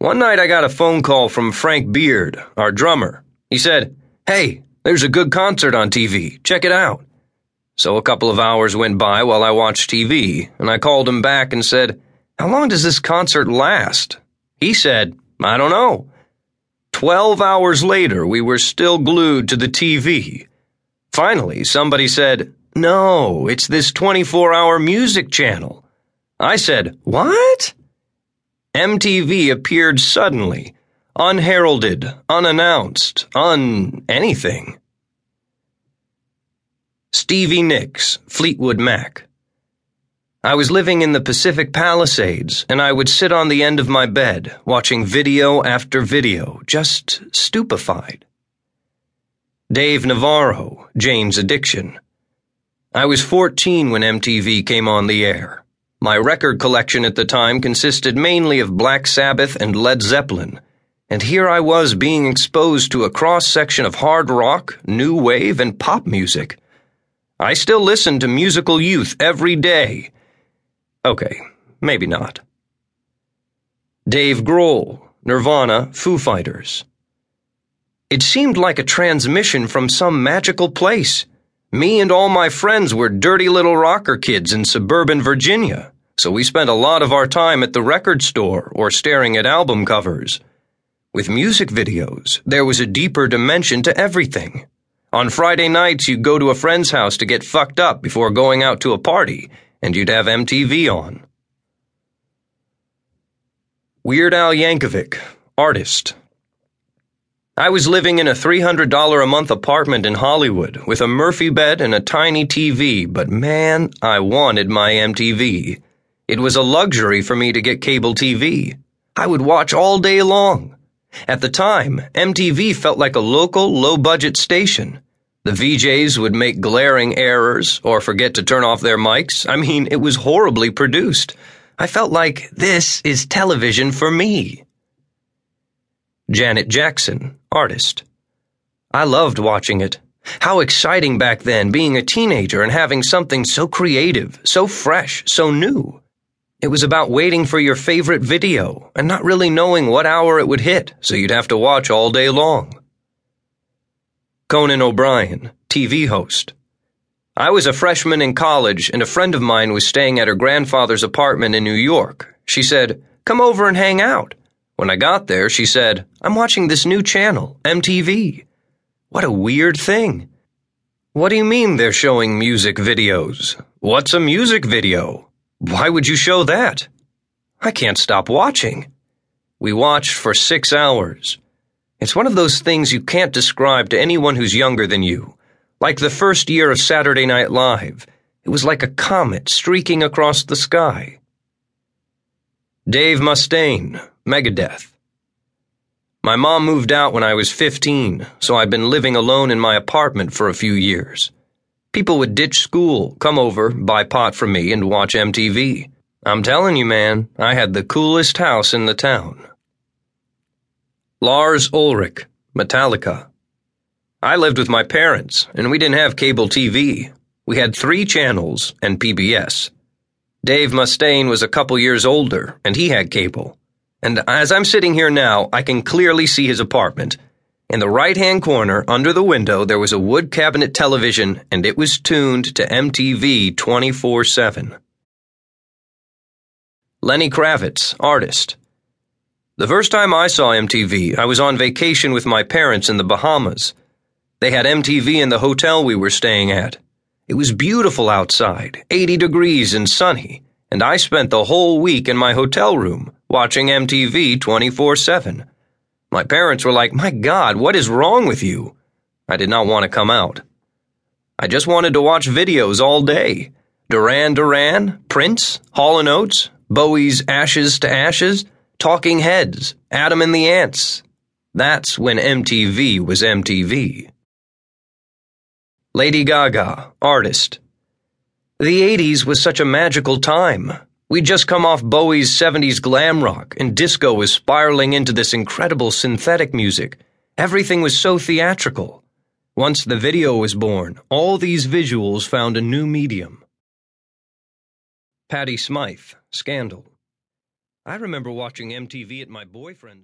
One night I got a phone call from Frank Beard, our drummer. He said, Hey, there's a good concert on TV. Check it out. So a couple of hours went by while I watched TV, and I called him back and said, How long does this concert last? He said, I don't know. Twelve hours later, we were still glued to the TV. Finally, somebody said, No, it's this 24 hour music channel. I said, What? MTV appeared suddenly, unheralded, unannounced, un anything. Stevie Nicks, Fleetwood Mac. I was living in the Pacific Palisades, and I would sit on the end of my bed, watching video after video, just stupefied. Dave Navarro, Jane's Addiction. I was 14 when MTV came on the air. My record collection at the time consisted mainly of Black Sabbath and Led Zeppelin, and here I was being exposed to a cross section of hard rock, new wave, and pop music. I still listen to musical youth every day. Okay, maybe not. Dave Grohl, Nirvana, Foo Fighters. It seemed like a transmission from some magical place. Me and all my friends were dirty little rocker kids in suburban Virginia, so we spent a lot of our time at the record store or staring at album covers. With music videos, there was a deeper dimension to everything. On Friday nights, you'd go to a friend's house to get fucked up before going out to a party, and you'd have MTV on. Weird Al Yankovic, artist. I was living in a $300 a month apartment in Hollywood with a Murphy bed and a tiny TV, but man, I wanted my MTV. It was a luxury for me to get cable TV. I would watch all day long. At the time, MTV felt like a local, low budget station. The VJs would make glaring errors or forget to turn off their mics. I mean, it was horribly produced. I felt like this is television for me. Janet Jackson, artist. I loved watching it. How exciting back then, being a teenager and having something so creative, so fresh, so new. It was about waiting for your favorite video and not really knowing what hour it would hit, so you'd have to watch all day long. Conan O'Brien, TV host. I was a freshman in college and a friend of mine was staying at her grandfather's apartment in New York. She said, Come over and hang out. When I got there, she said, I'm watching this new channel, MTV. What a weird thing. What do you mean they're showing music videos? What's a music video? Why would you show that? I can't stop watching. We watched for six hours. It's one of those things you can't describe to anyone who's younger than you. Like the first year of Saturday Night Live. It was like a comet streaking across the sky. Dave Mustaine, Megadeth. My mom moved out when I was 15, so I've been living alone in my apartment for a few years. People would ditch school, come over, buy pot from me, and watch MTV. I'm telling you, man, I had the coolest house in the town. Lars Ulrich, Metallica. I lived with my parents, and we didn't have cable TV. We had three channels and PBS. Dave Mustaine was a couple years older, and he had cable. And as I'm sitting here now, I can clearly see his apartment. In the right hand corner, under the window, there was a wood cabinet television, and it was tuned to MTV 24 7. Lenny Kravitz, artist. The first time I saw MTV, I was on vacation with my parents in the Bahamas. They had MTV in the hotel we were staying at. It was beautiful outside, 80 degrees and sunny, and I spent the whole week in my hotel room watching MTV 24 7. My parents were like, My God, what is wrong with you? I did not want to come out. I just wanted to watch videos all day. Duran Duran, Prince, Hall & Oates, Bowie's Ashes to Ashes, Talking Heads, Adam and the Ants. That's when MTV was MTV. Lady Gaga, artist. The 80s was such a magical time. We'd just come off Bowie's 70s glam rock, and disco was spiraling into this incredible synthetic music. Everything was so theatrical. Once the video was born, all these visuals found a new medium. Patty Smyth, Scandal. I remember watching MTV at my boyfriend's